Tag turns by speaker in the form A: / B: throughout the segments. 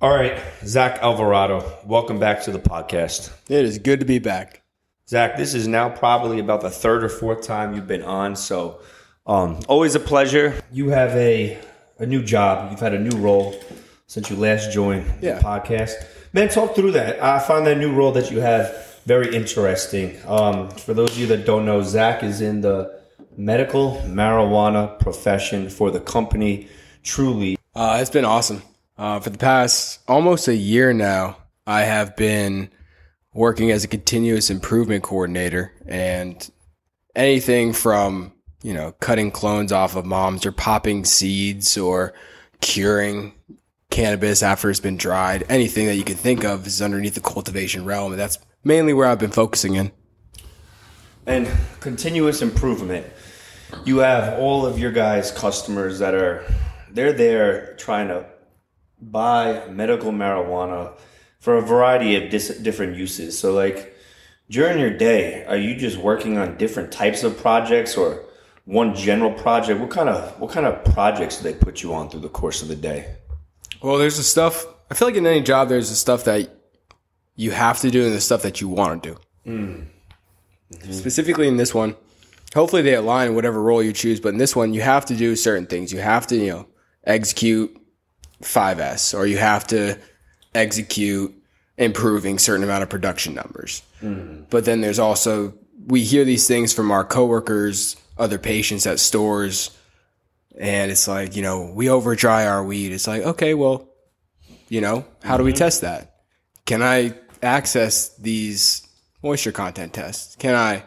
A: All right, Zach Alvarado, welcome back to the podcast.
B: It is good to be back.
A: Zach, this is now probably about the third or fourth time you've been on, so um, always a pleasure. You have a a new job. You've had a new role since you last joined
B: Yeah.
A: the podcast. Man, talk through that. I found that new role that you have very interesting. Um, for those of you that don't know, Zach is in the medical marijuana profession for the company Trulieve.
B: Uh, it's been awesome. Uh, for the past almost a year now, I have been working as a continuous improvement coordinator and anything from, you know, cutting clones off of moms or popping seeds or curing cannabis after it's been dried. Anything that you can think of is underneath the cultivation realm. And that's mainly where I've been focusing in.
A: and continuous improvement. You have all of your guys' customers that are they're there trying to buy medical marijuana for a variety of dis- different uses. So, like during your day, are you just working on different types of projects or one general project? What kind of what kind of projects do they put you on through the course of the day?
B: Well, there's the stuff. I feel like in any job, there's the stuff that you have to do and the stuff that you want to do. Mm-hmm. Specifically in this one, hopefully they align whatever role you choose. But in this one, you have to do certain things. You have to, you know, execute 5S, or you have to execute improving certain amount of production numbers. Mm-hmm. But then there's also we hear these things from our coworkers, other patients at stores, and it's like, you know, we over dry our weed. It's like, okay, well, you know, how do we mm-hmm. test that? Can I access these moisture content tests? Can I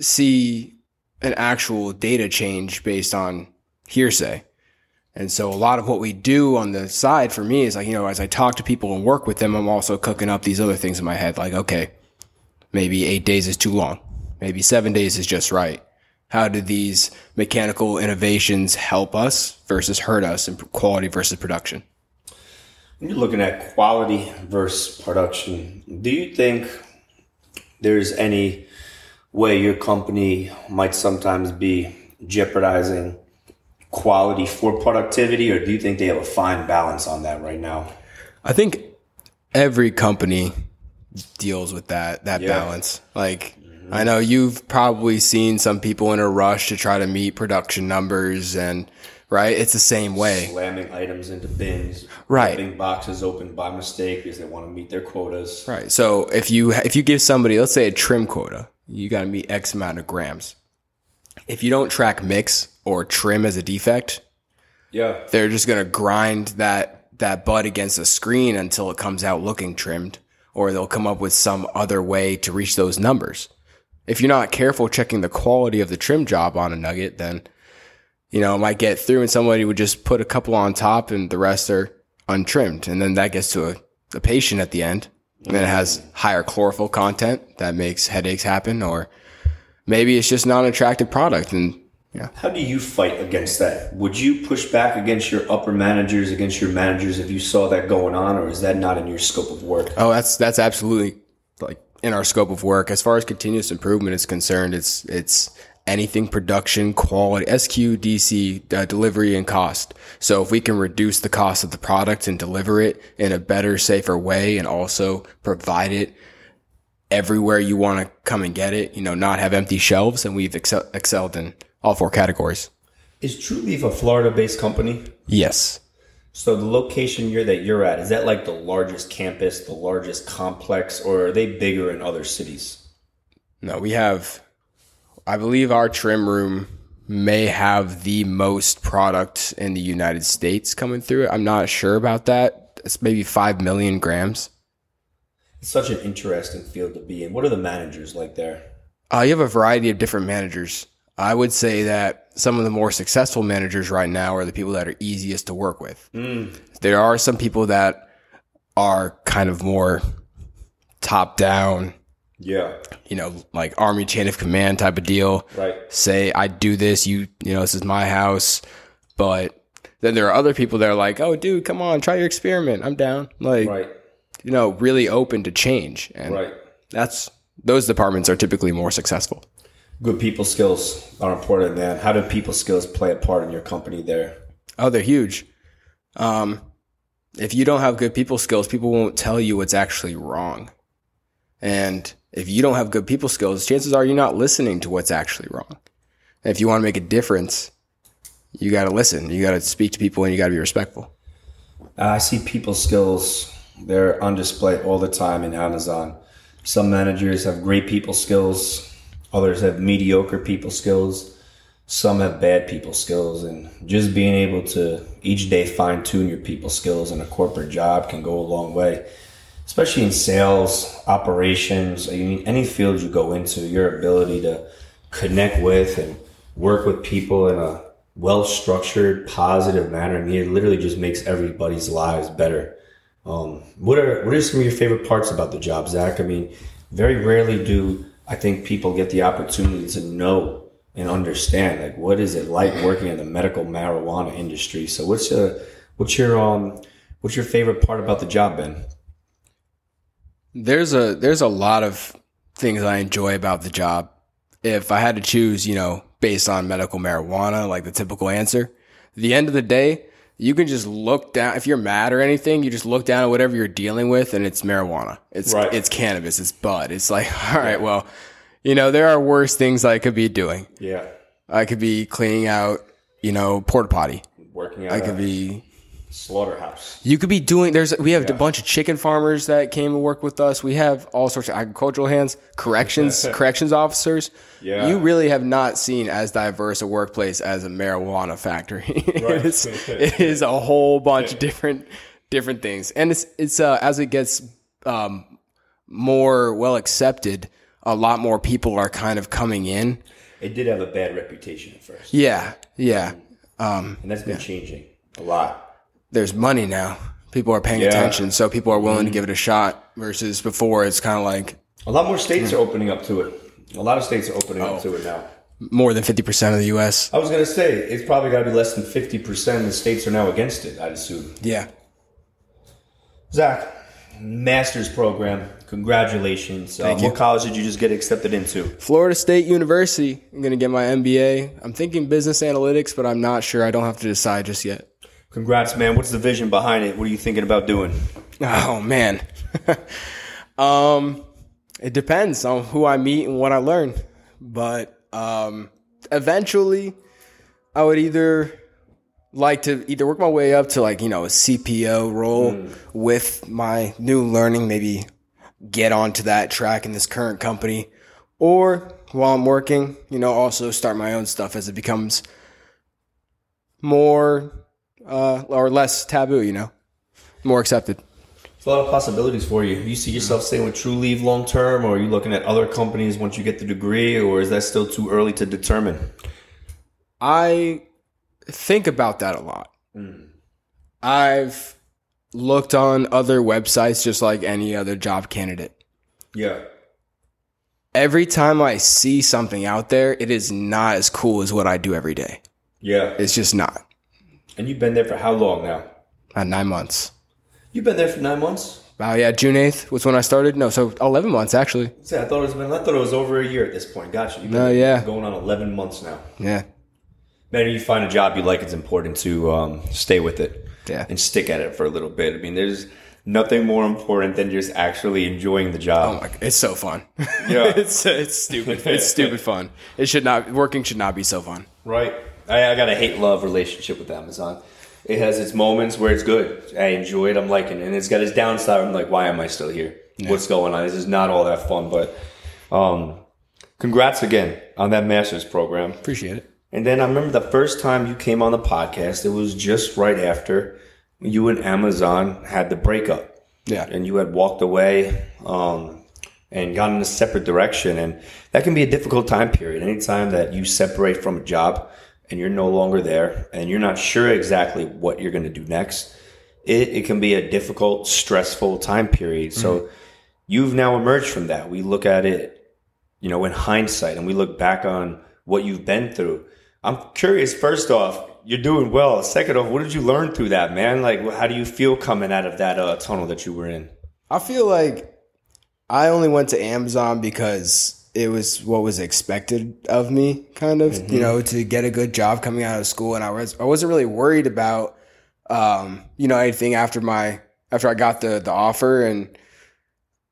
B: see an actual data change based on hearsay? And so a lot of what we do on the side for me is like, you know, as I talk to people and work with them, I'm also cooking up these other things in my head. Like, okay, maybe eight days is too long. Maybe seven days is just right. How do these mechanical innovations help us versus hurt us in quality versus production?
A: When you're looking at quality versus production, do you think there's any way your company might sometimes be jeopardizing quality for productivity, or do you think they have a fine balance on that right now?
B: I think every company deals with that that
A: Yeah.
B: balance. Like I know you've probably seen some people in a rush to try to meet production numbers and right? It's the same way.
A: Slamming items into bins,
B: Right.
A: ripping boxes open by mistake because they want to meet their quotas.
B: Right. So if you if you give somebody, let's say a trim quota, you got to meet X amount of grams. If you don't track mix or trim as a defect,
A: Yeah,
B: they're just gonna grind that that bud against a screen until it comes out looking trimmed, or they'll come up with some other way to reach those numbers. If you're not careful checking the quality of the trim job on a nugget, then you know it might get through, and somebody would just put a couple on top, and the rest are untrimmed, and then that gets to a, a patient at the end, and then it has higher chlorophyll content that makes headaches happen, or maybe it's just not an attractive product, and yeah.
A: How do you fight against that? Would you push back against your upper managers, against your managers if you saw that going on, or is that not in your scope of work?
B: Oh, that's that's absolutely like in our scope of work. As far as continuous improvement is concerned, it's it's anything production, quality, SQ, DC, uh, delivery, and cost. So if we can reduce the cost of the product and deliver it in a better, safer way, and also provide it everywhere you want to come and get it, you know, not have empty shelves, and we've excel- excelled in all four categories.
A: Is Trulieve a Florida-based company?
B: Yes.
A: So the location you're that you're at is that like the largest campus, the largest complex, or are they bigger in other cities?
B: No, we have, I believe our trim room may have the most product in the United States coming through it. I'm not sure about that. It's maybe 5 million grams.
A: It's such an interesting field to be in. What are the managers like there?
B: Uh, you have a variety of different managers. I would say that some of the more successful managers right now are the people that are easiest to work with. There are some people that are kind of more top down,
A: Yeah,
B: you know, like army chain of command type of deal.
A: right.
B: say I do this, you you know, this is my house. But then there are other people that are like, oh dude, come on, try your experiment. I'm down. Like
A: Right,
B: you know, really open to change. And
A: right.
B: that's those departments are typically more successful.
A: Good people skills are important, man. How do people skills play a part in your company there?
B: Oh, they're huge. Um if you don't have good people skills, people won't tell you what's actually wrong. And if you don't have good people skills, chances are you're not listening to what's actually wrong. And if you want to make a difference, you got to listen. You got to speak to people and you got to be respectful.
A: I see people skills. They're on display all the time in Amazon. Some managers have great people skills. Others have mediocre people skills. Some have bad people skills. And just being able to each day fine tune your people skills in a corporate job can go a long way, especially in sales, operations, any field you go into, your ability to connect with and work with people in a well structured, positive manner. I mean, it literally just makes everybody's lives better. Um, what are what are some of your favorite parts about the job, Zach? I mean, very rarely do I think people get the opportunity to know and understand like what is it like working in the medical marijuana industry. So what's your what's your um what's your favorite part about the job, Ben?
B: There's a there's a lot of things I enjoy about the job. If I had to choose, you know, based on medical marijuana, like the typical answer, the end of the day, you can just look down if you're mad or anything you just look down at whatever you're dealing with and it's marijuana. It's right. it's cannabis. It's bud. It's like all right yeah. well you know there are worse things i could be doing.
A: Yeah.
B: I could be cleaning out you know porta potty.
A: Working out
B: i could be
A: slaughterhouse.
B: You could be doing. There's we have yeah. a bunch of chicken farmers that came and work with us. We have all sorts of agricultural hands, corrections corrections officers. Yeah. You really have not seen as diverse a workplace as a marijuana factory. Right. it, is, it is a whole bunch of different different things, and it's it's uh, as it gets um, more well accepted, a lot more people are kind of coming in.
A: It did have a bad reputation at first.
B: Yeah, yeah. Um,
A: and that's been yeah. changing a lot
B: there's money now. People are paying yeah. attention, so people are willing mm-hmm. to give it a shot. Versus before, it's kind of like
A: a lot more states mm-hmm. are opening up to it. A lot of states are opening oh, up to it now.
B: More than fifty percent of the U.S.
A: I was gonna say it's probably got to be less than fifty percent the states are now against it. I'd assume.
B: Yeah.
A: Zach, master's program. Congratulations.
B: Thank you.
A: What college did you just get accepted into?
B: Florida State University. I'm going to get my MBA. I'm thinking business analytics, but I'm not sure. I don't have to decide just yet.
A: Congrats, man. What's the vision behind it? What are you thinking about doing?
B: Oh man. um it depends on who I meet and what I learn. But um eventually I would either like to either work my way up to like, you know, a CPO role mm. with my new learning, maybe get onto that track in this current company or while I'm working, you know, also start my own stuff as it becomes more uh, or less taboo, you know, more accepted.
A: There's a lot of possibilities for you. You see yourself staying with Trulieve long term, or are you looking at other companies once you get the degree, or is that still too early to determine?
B: I think about that a lot. Mm. I've looked on other websites just like any other job candidate.
A: Yeah.
B: Every time I see something out there, it is not as cool as what I do every day.
A: Yeah.
B: It's just not.
A: And you've been there for how long now?
B: Uh, nine months.
A: You've been there for nine months.
B: Wow, yeah, June eighth was when I started. No, so eleven months actually.
A: See, I thought it was been. I thought it was over a year at this point. Gotcha.
B: You've no, yeah,
A: going on eleven months now.
B: Yeah.
A: Man, you find a job you like, it's important to um, stay with it.
B: Yeah.
A: And stick at it for a little bit. I mean, there's nothing more important than just actually enjoying the job.
B: Oh my, it's so fun. Yeah. it's it's stupid. It's stupid fun. It should not working should not be so fun.
A: Right. I, I got a hate love relationship with Amazon. It has its moments where it's good. I enjoy it. I'm liking it. And it's got its downside. I'm like, why am I still here? Yeah. What's going on? This is not all that fun. But um, congrats again on that master's program.
B: Appreciate it.
A: And then I remember the first time you came on the podcast, it was just right after you and Amazon had the breakup.
B: Yeah.
A: And you had walked away um, and gone in a separate direction. And that can be a difficult time period. Anytime that you separate from a job, and you're no longer there and you're not sure exactly what you're going to do next, it, it can be a difficult, stressful time period. So mm-hmm. you've now emerged from that. We look at it, you know, in hindsight and we look back on what you've been through. I'm curious, first off, you're doing well. Second off, what did you learn through that, man? Like, how do you feel coming out of that uh, tunnel that you were in?
B: I feel like I only went to Amazon because it was what was expected of me, kind of, mm-hmm. you know, to get a good job coming out of school. And I was, I wasn't really worried about, um, you know, anything after my after I got the the offer and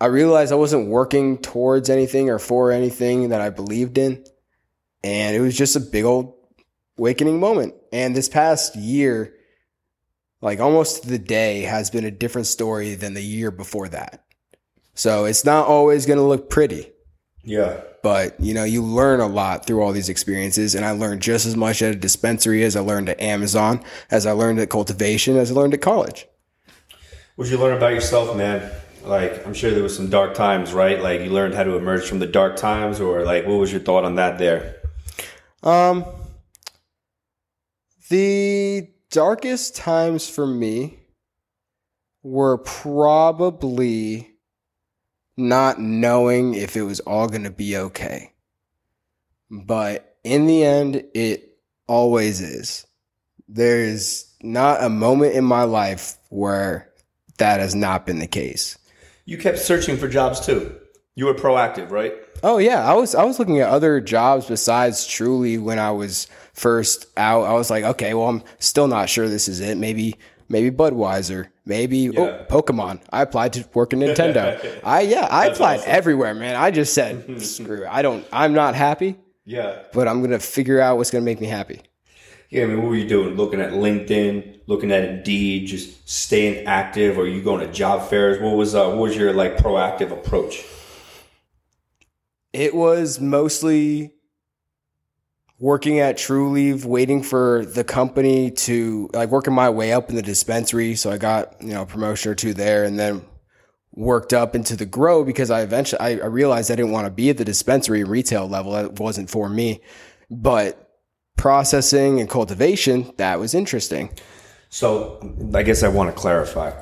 B: I realized I wasn't working towards anything or for anything that I believed in. And it was just a big old awakening moment. And this past year, like almost the day has been a different story than the year before that. So it's not always going to look pretty,
A: Yeah.
B: but you know, you learn a lot through all these experiences. And I learned just as much at a dispensary as I learned at Amazon, as I learned at cultivation, as I learned at college.
A: What did you learn about yourself, man? Like, I'm sure there was some dark times, right? Like, you learned how to emerge from the dark times, or like, what was your thought on that there?
B: Um, the darkest times for me were probably not knowing if it was all going to be okay. But in the end, it always is. There's not a moment in my life where that has not been the case.
A: You kept searching for jobs too. You were proactive, right?
B: Oh yeah, I was I was looking at other jobs besides Trulieve when I was first out. I was like, okay, well, I'm still not sure this is it. Maybe maybe Budweiser, maybe
A: Yeah.
B: oh, Pokemon. I applied to work in Nintendo. I yeah, I applied
A: awesome.
B: everywhere, man. I just said, screw it. I don't. I'm not happy,
A: Yeah.
B: but I'm gonna figure out what's gonna make me happy.
A: Yeah, I mean, what were you doing? Looking at LinkedIn, looking at Indeed, just staying active, or you going to job fairs? What was uh, what was your like proactive approach?
B: It was mostly working at Trulieve, waiting for the company to like working my way up in the dispensary. So I got, you know, a promotion or two there and then worked up into the grow because I eventually I, I realized I didn't want to be at the dispensary retail level. That wasn't for me. But processing and cultivation, that was interesting.
A: So I guess I want to clarify.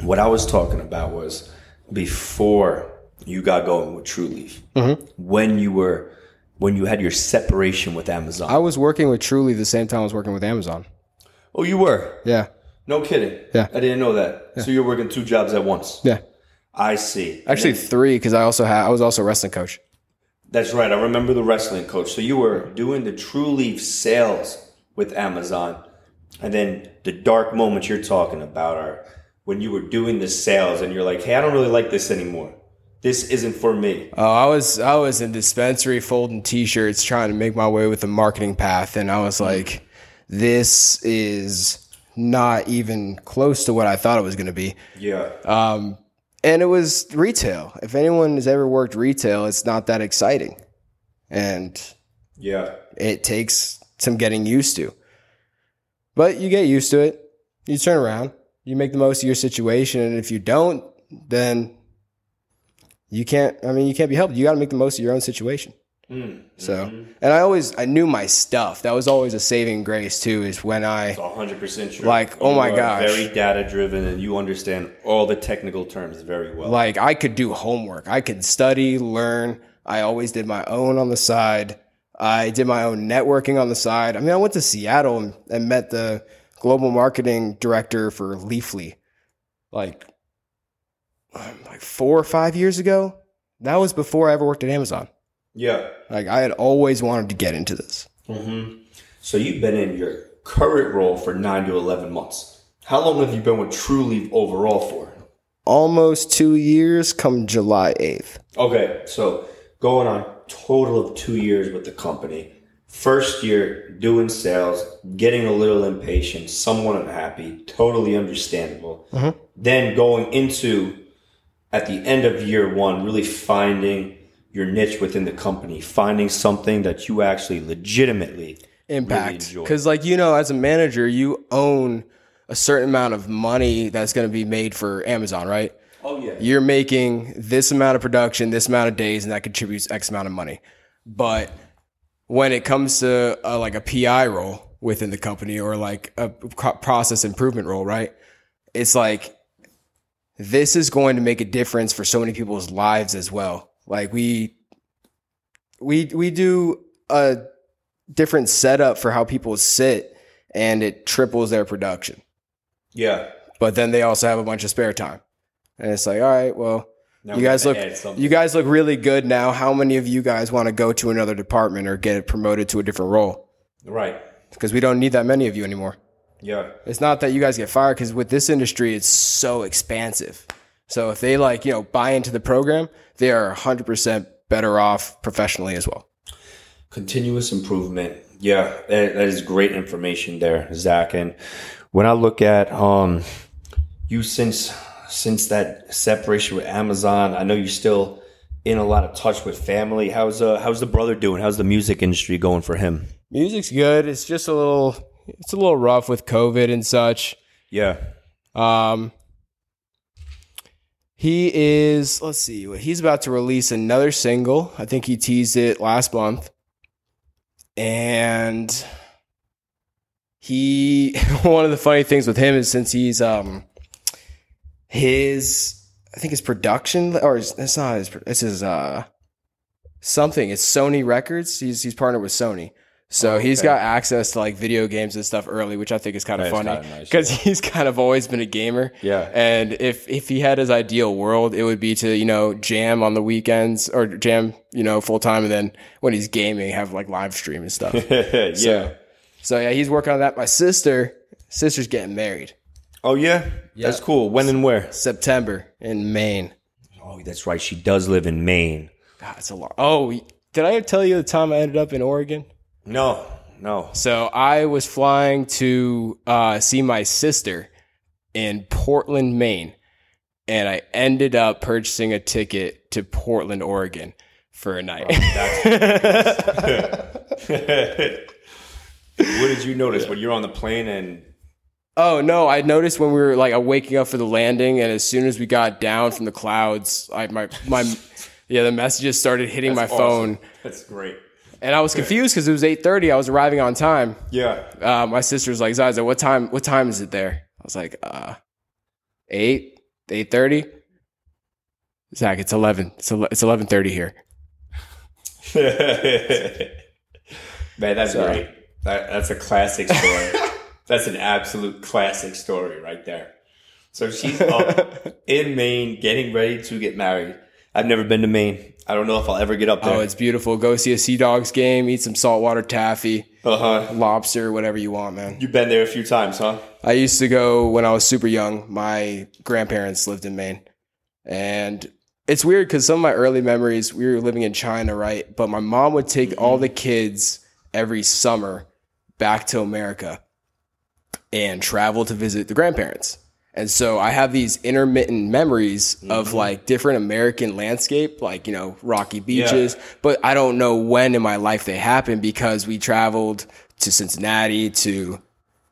A: What I was talking about was before you got going with Trulieve, mm-hmm. when you were when you had your separation with Amazon.
B: I was working with Trulieve the same time I was working with Amazon.
A: oh, you were?
B: Yeah.
A: No kidding.
B: Yeah.
A: I didn't know that. So you're working two jobs at once.
B: Yeah.
A: I see.
B: Actually
A: then-
B: three because I also had I was also a wrestling coach.
A: that's right. I remember the wrestling coach. So you were doing the Trulieve sales with Amazon, and then the dark moments you're talking about are when you were doing the sales and you're like, "Hey, I don't really like this anymore. This isn't for me."
B: Oh, I was I was in dispensary folding T-shirts, trying to make my way with the marketing path, and I was like, "This is not even close to what I thought it was going to be."
A: Yeah.
B: Um, and it was retail. If anyone has ever worked retail, it's not that exciting, and
A: yeah.
B: it takes some getting used to. But you get used to it. You turn around. You make the most of your situation, and if you don't, then you can't. I mean, you can't be helped. You got to make the most of your own situation. Mm-hmm. So, and I always I knew my stuff. That was always a saving grace too. Is when I
A: 100% true.
B: Like, oh my
A: You are
B: gosh.
A: Very data driven and you understand all the technical terms very well.
B: like I could do homework. I could study, learn. I always did my own on the side. I did my own networking on the side. I mean, I went to Seattle and, and met the global marketing director for Leafly, like Um, like four or five years ago. That was before I ever worked at Amazon.
A: yeah.
B: Like I had always wanted to get into this. Mm-hmm.
A: So you've been in your current role for 9 to 11 months. How long have you been with Trulieve overall for?
B: Almost two years come July 8th.
A: Okay, so going on total of 2 years with the company. First year doing sales, getting a little impatient, somewhat unhappy, totally understandable. Mm-hmm. Then going into at the end of year 1 really finding your niche within the company, finding something that you actually legitimately
B: impact. because like you know as a manager you own a certain amount of money that's going to be made for amazon right?
A: Oh yeah.
B: you're making this amount of production this amount of days and that contributes x amount of money. But when it comes to uh like a pi role within the company or like a process improvement role right it's like this is going to make a difference for so many people's lives as well like we we we do a different setup for how people sit and it triples their production.
A: Yeah.
B: But then they also have a bunch of spare time. And it's like, all right, well,
A: Now
B: you guys look you guys look really good now. How many of you guys want to go to another department or get promoted to a different role?
A: Right.
B: Because we don't need that many of you anymore.
A: Yeah.
B: It's not that you guys get fired because with this industry, it's so expansive. So if they like, you know, buy into the program, they are 100% better off professionally as well.
A: Continuous improvement. Yeah, that, that is great information there, Zach. And when I look at um, you since since that separation with Amazon, I know you're still in a lot of touch with family. How's uh how's the brother doing? How's the music industry going for him?
B: Music's good. It's just a little, it's a little rough with COVID and such.
A: Yeah.
B: Um, he is, let's see, he's about to release another single. I think he teased it last month. And he, one of the funny things with him is since he's, um, his, I think his production, or his, it's not his, it's his, uh, something. It's Sony Records. He's, he's partnered with Sony. So
A: Oh,
B: he's
A: okay.
B: got access to like video games and stuff early, which I think is kind of funny
A: kinda nice,
B: because he's kind of always been a gamer.
A: Yeah.
B: And if if he had his ideal world, it would be to you know jam on the weekends or jam you know full time, and then when he's gaming, have like live stream and stuff.
A: yeah.
B: So- So yeah, he's working on that. My sister, sister's getting married
A: Oh yeah? That's cool. When and where?
B: September in Maine.
A: Oh, that's right. She does live in Maine.
B: God, it's a lot. Oh, did I tell you the time I ended up in Oregon?
A: No, no.
B: So I was flying to uh, see my sister in Portland, Maine, and I ended up purchasing a ticket to Portland, Oregon for a night.
A: what did you notice when you're on the plane and
B: oh no! I noticed when we were like waking up for the landing, and as soon as we got down from the clouds, I my my yeah, the messages started hitting my
A: That's
B: phone.
A: That's great.
B: And I was confused because it was eight thirty. I was arriving on time.
A: Yeah.
B: uh, my sister was like, Zaza, what time? What time is it there? I was like, uh, eight, eight thirty. Zach, it's eleven. It's ele- it's eleven thirty here.
A: Man, that's great. That, that's a classic story. that's an absolute classic story right there. So she's up in Maine getting ready to get married. I've never been to Maine. I don't know if I'll ever get up there.
B: Oh, it's beautiful. Go see a Sea Dogs game. Eat some saltwater taffy,
A: uh huh.
B: lobster, whatever you want, man.
A: You've been there a few times, huh?
B: I used to go when I was super young. My grandparents lived in Maine, and it's weird because some of my early memories, we were living in China, right? But my mom would take all the kids every summer back to America and travel to visit the grandparents. And so I have these intermittent memories of mm-hmm. like different American landscape, like, you know, rocky beaches, but I don't know when in my life they happened because we traveled to Cincinnati, to,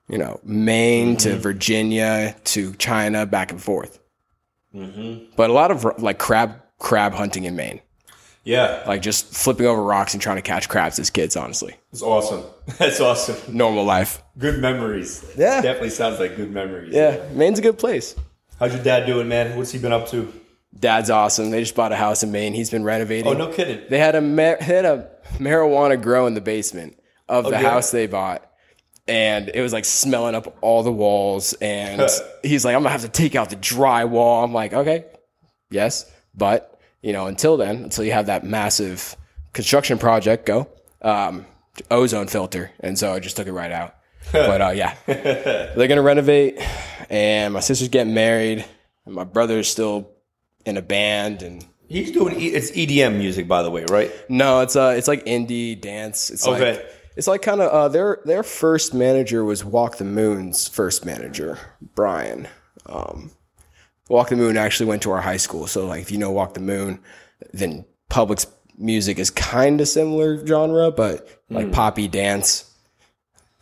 B: you know, Maine, to mm-hmm. Virginia, to China, back and forth. Mm-hmm. But a lot of like crab, crab hunting in Maine,
A: Yeah.
B: like just flipping over rocks and trying to catch crabs as kids, honestly.
A: It's awesome. That's awesome.
B: Normal life.
A: Good memories.
B: Yeah.
A: Definitely sounds like good memories.
B: Yeah. Maine's a good place.
A: How's your dad doing, man? What's he been up to?
B: Dad's awesome. They just bought a house in Maine. He's been renovating.
A: Oh, no kidding.
B: They had a ma- they had a marijuana grow in the basement of the
A: Oh, yeah?
B: house they bought, and it was like smelling up all the walls. And he's like, "I'm gonna have to take out the drywall." I'm like, "Okay, yes, but you know, until then, until you have that massive construction project go, um, ozone filter." And so I just took it right out. but uh, yeah, they're gonna renovate, and my sister's getting married, and my brother's still in a band and
A: He's doing e- it's EDM music, by the way, right?
B: no, it's uh, it's like indie dance. It's
A: Okay.
B: like it's like kind of uh, their their first manager was Walk the Moon's first manager, Brian. Um, Walk the Moon actually went to our high school, so like if you know Walk the Moon, then Public's music is kind of similar genre, but like hmm. poppy dance.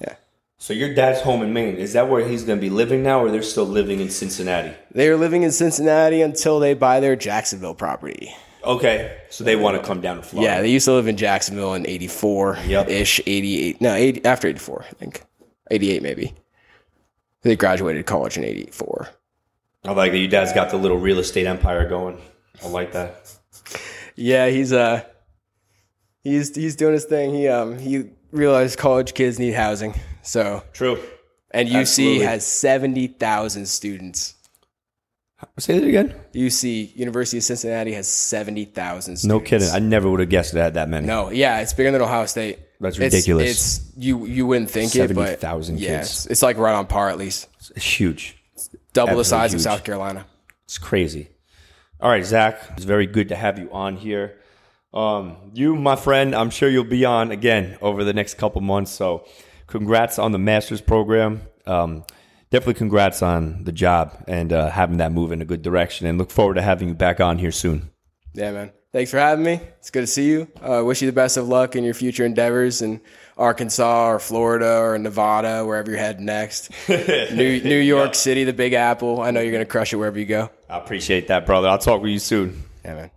B: Yeah.
A: So your dad's home in Maine. Is that where he's going to be living now, or they're still living in Cincinnati?
B: They are living in Cincinnati until they buy their Jacksonville property.
A: Okay, so they want to come down to Florida.
B: Yeah, they used to live in Jacksonville in '84
A: Yep.
B: ish, '88. No, 80, after '84, I think '88 maybe. They graduated college in '84.
A: I like that. Your dad's got the little real estate empire going. I like that.
B: Yeah, he's uh, he's he's doing his thing. He um he realized college kids need housing, so
A: True.
B: and UC
A: Absolutely.
B: has seventy thousand students.
A: Say that again.
B: UC University of Cincinnati has seventy thousand.
A: No kidding. I never would have guessed that that many.
B: No, yeah, it's bigger than Ohio State.
A: That's
B: It's-
A: ridiculous.
B: It's, you you wouldn't think it, but
A: 70,000
B: yeah,
A: kids.
B: It's, it's like right on par at least.
A: It's huge.
B: Double the size
A: huge.
B: of South Carolina.
A: It's crazy. All right, Zach, it's very good to have you on here. Um, you, my friend, I'm sure you'll be on again over the next couple months. So, congrats on the master's program. Um, definitely congrats on the job and uh, having that move in a good direction. And look forward to having you back on here soon.
B: Yeah, man. Thanks for having me. It's good to see you. Uh, wish you the best of luck in your future endeavors in Arkansas or Florida or Nevada, wherever you're heading next. New New York City, the Big Apple. I know you're gonna crush it wherever you go.
A: I appreciate that, brother. I'll talk with you soon.
B: Yeah, man.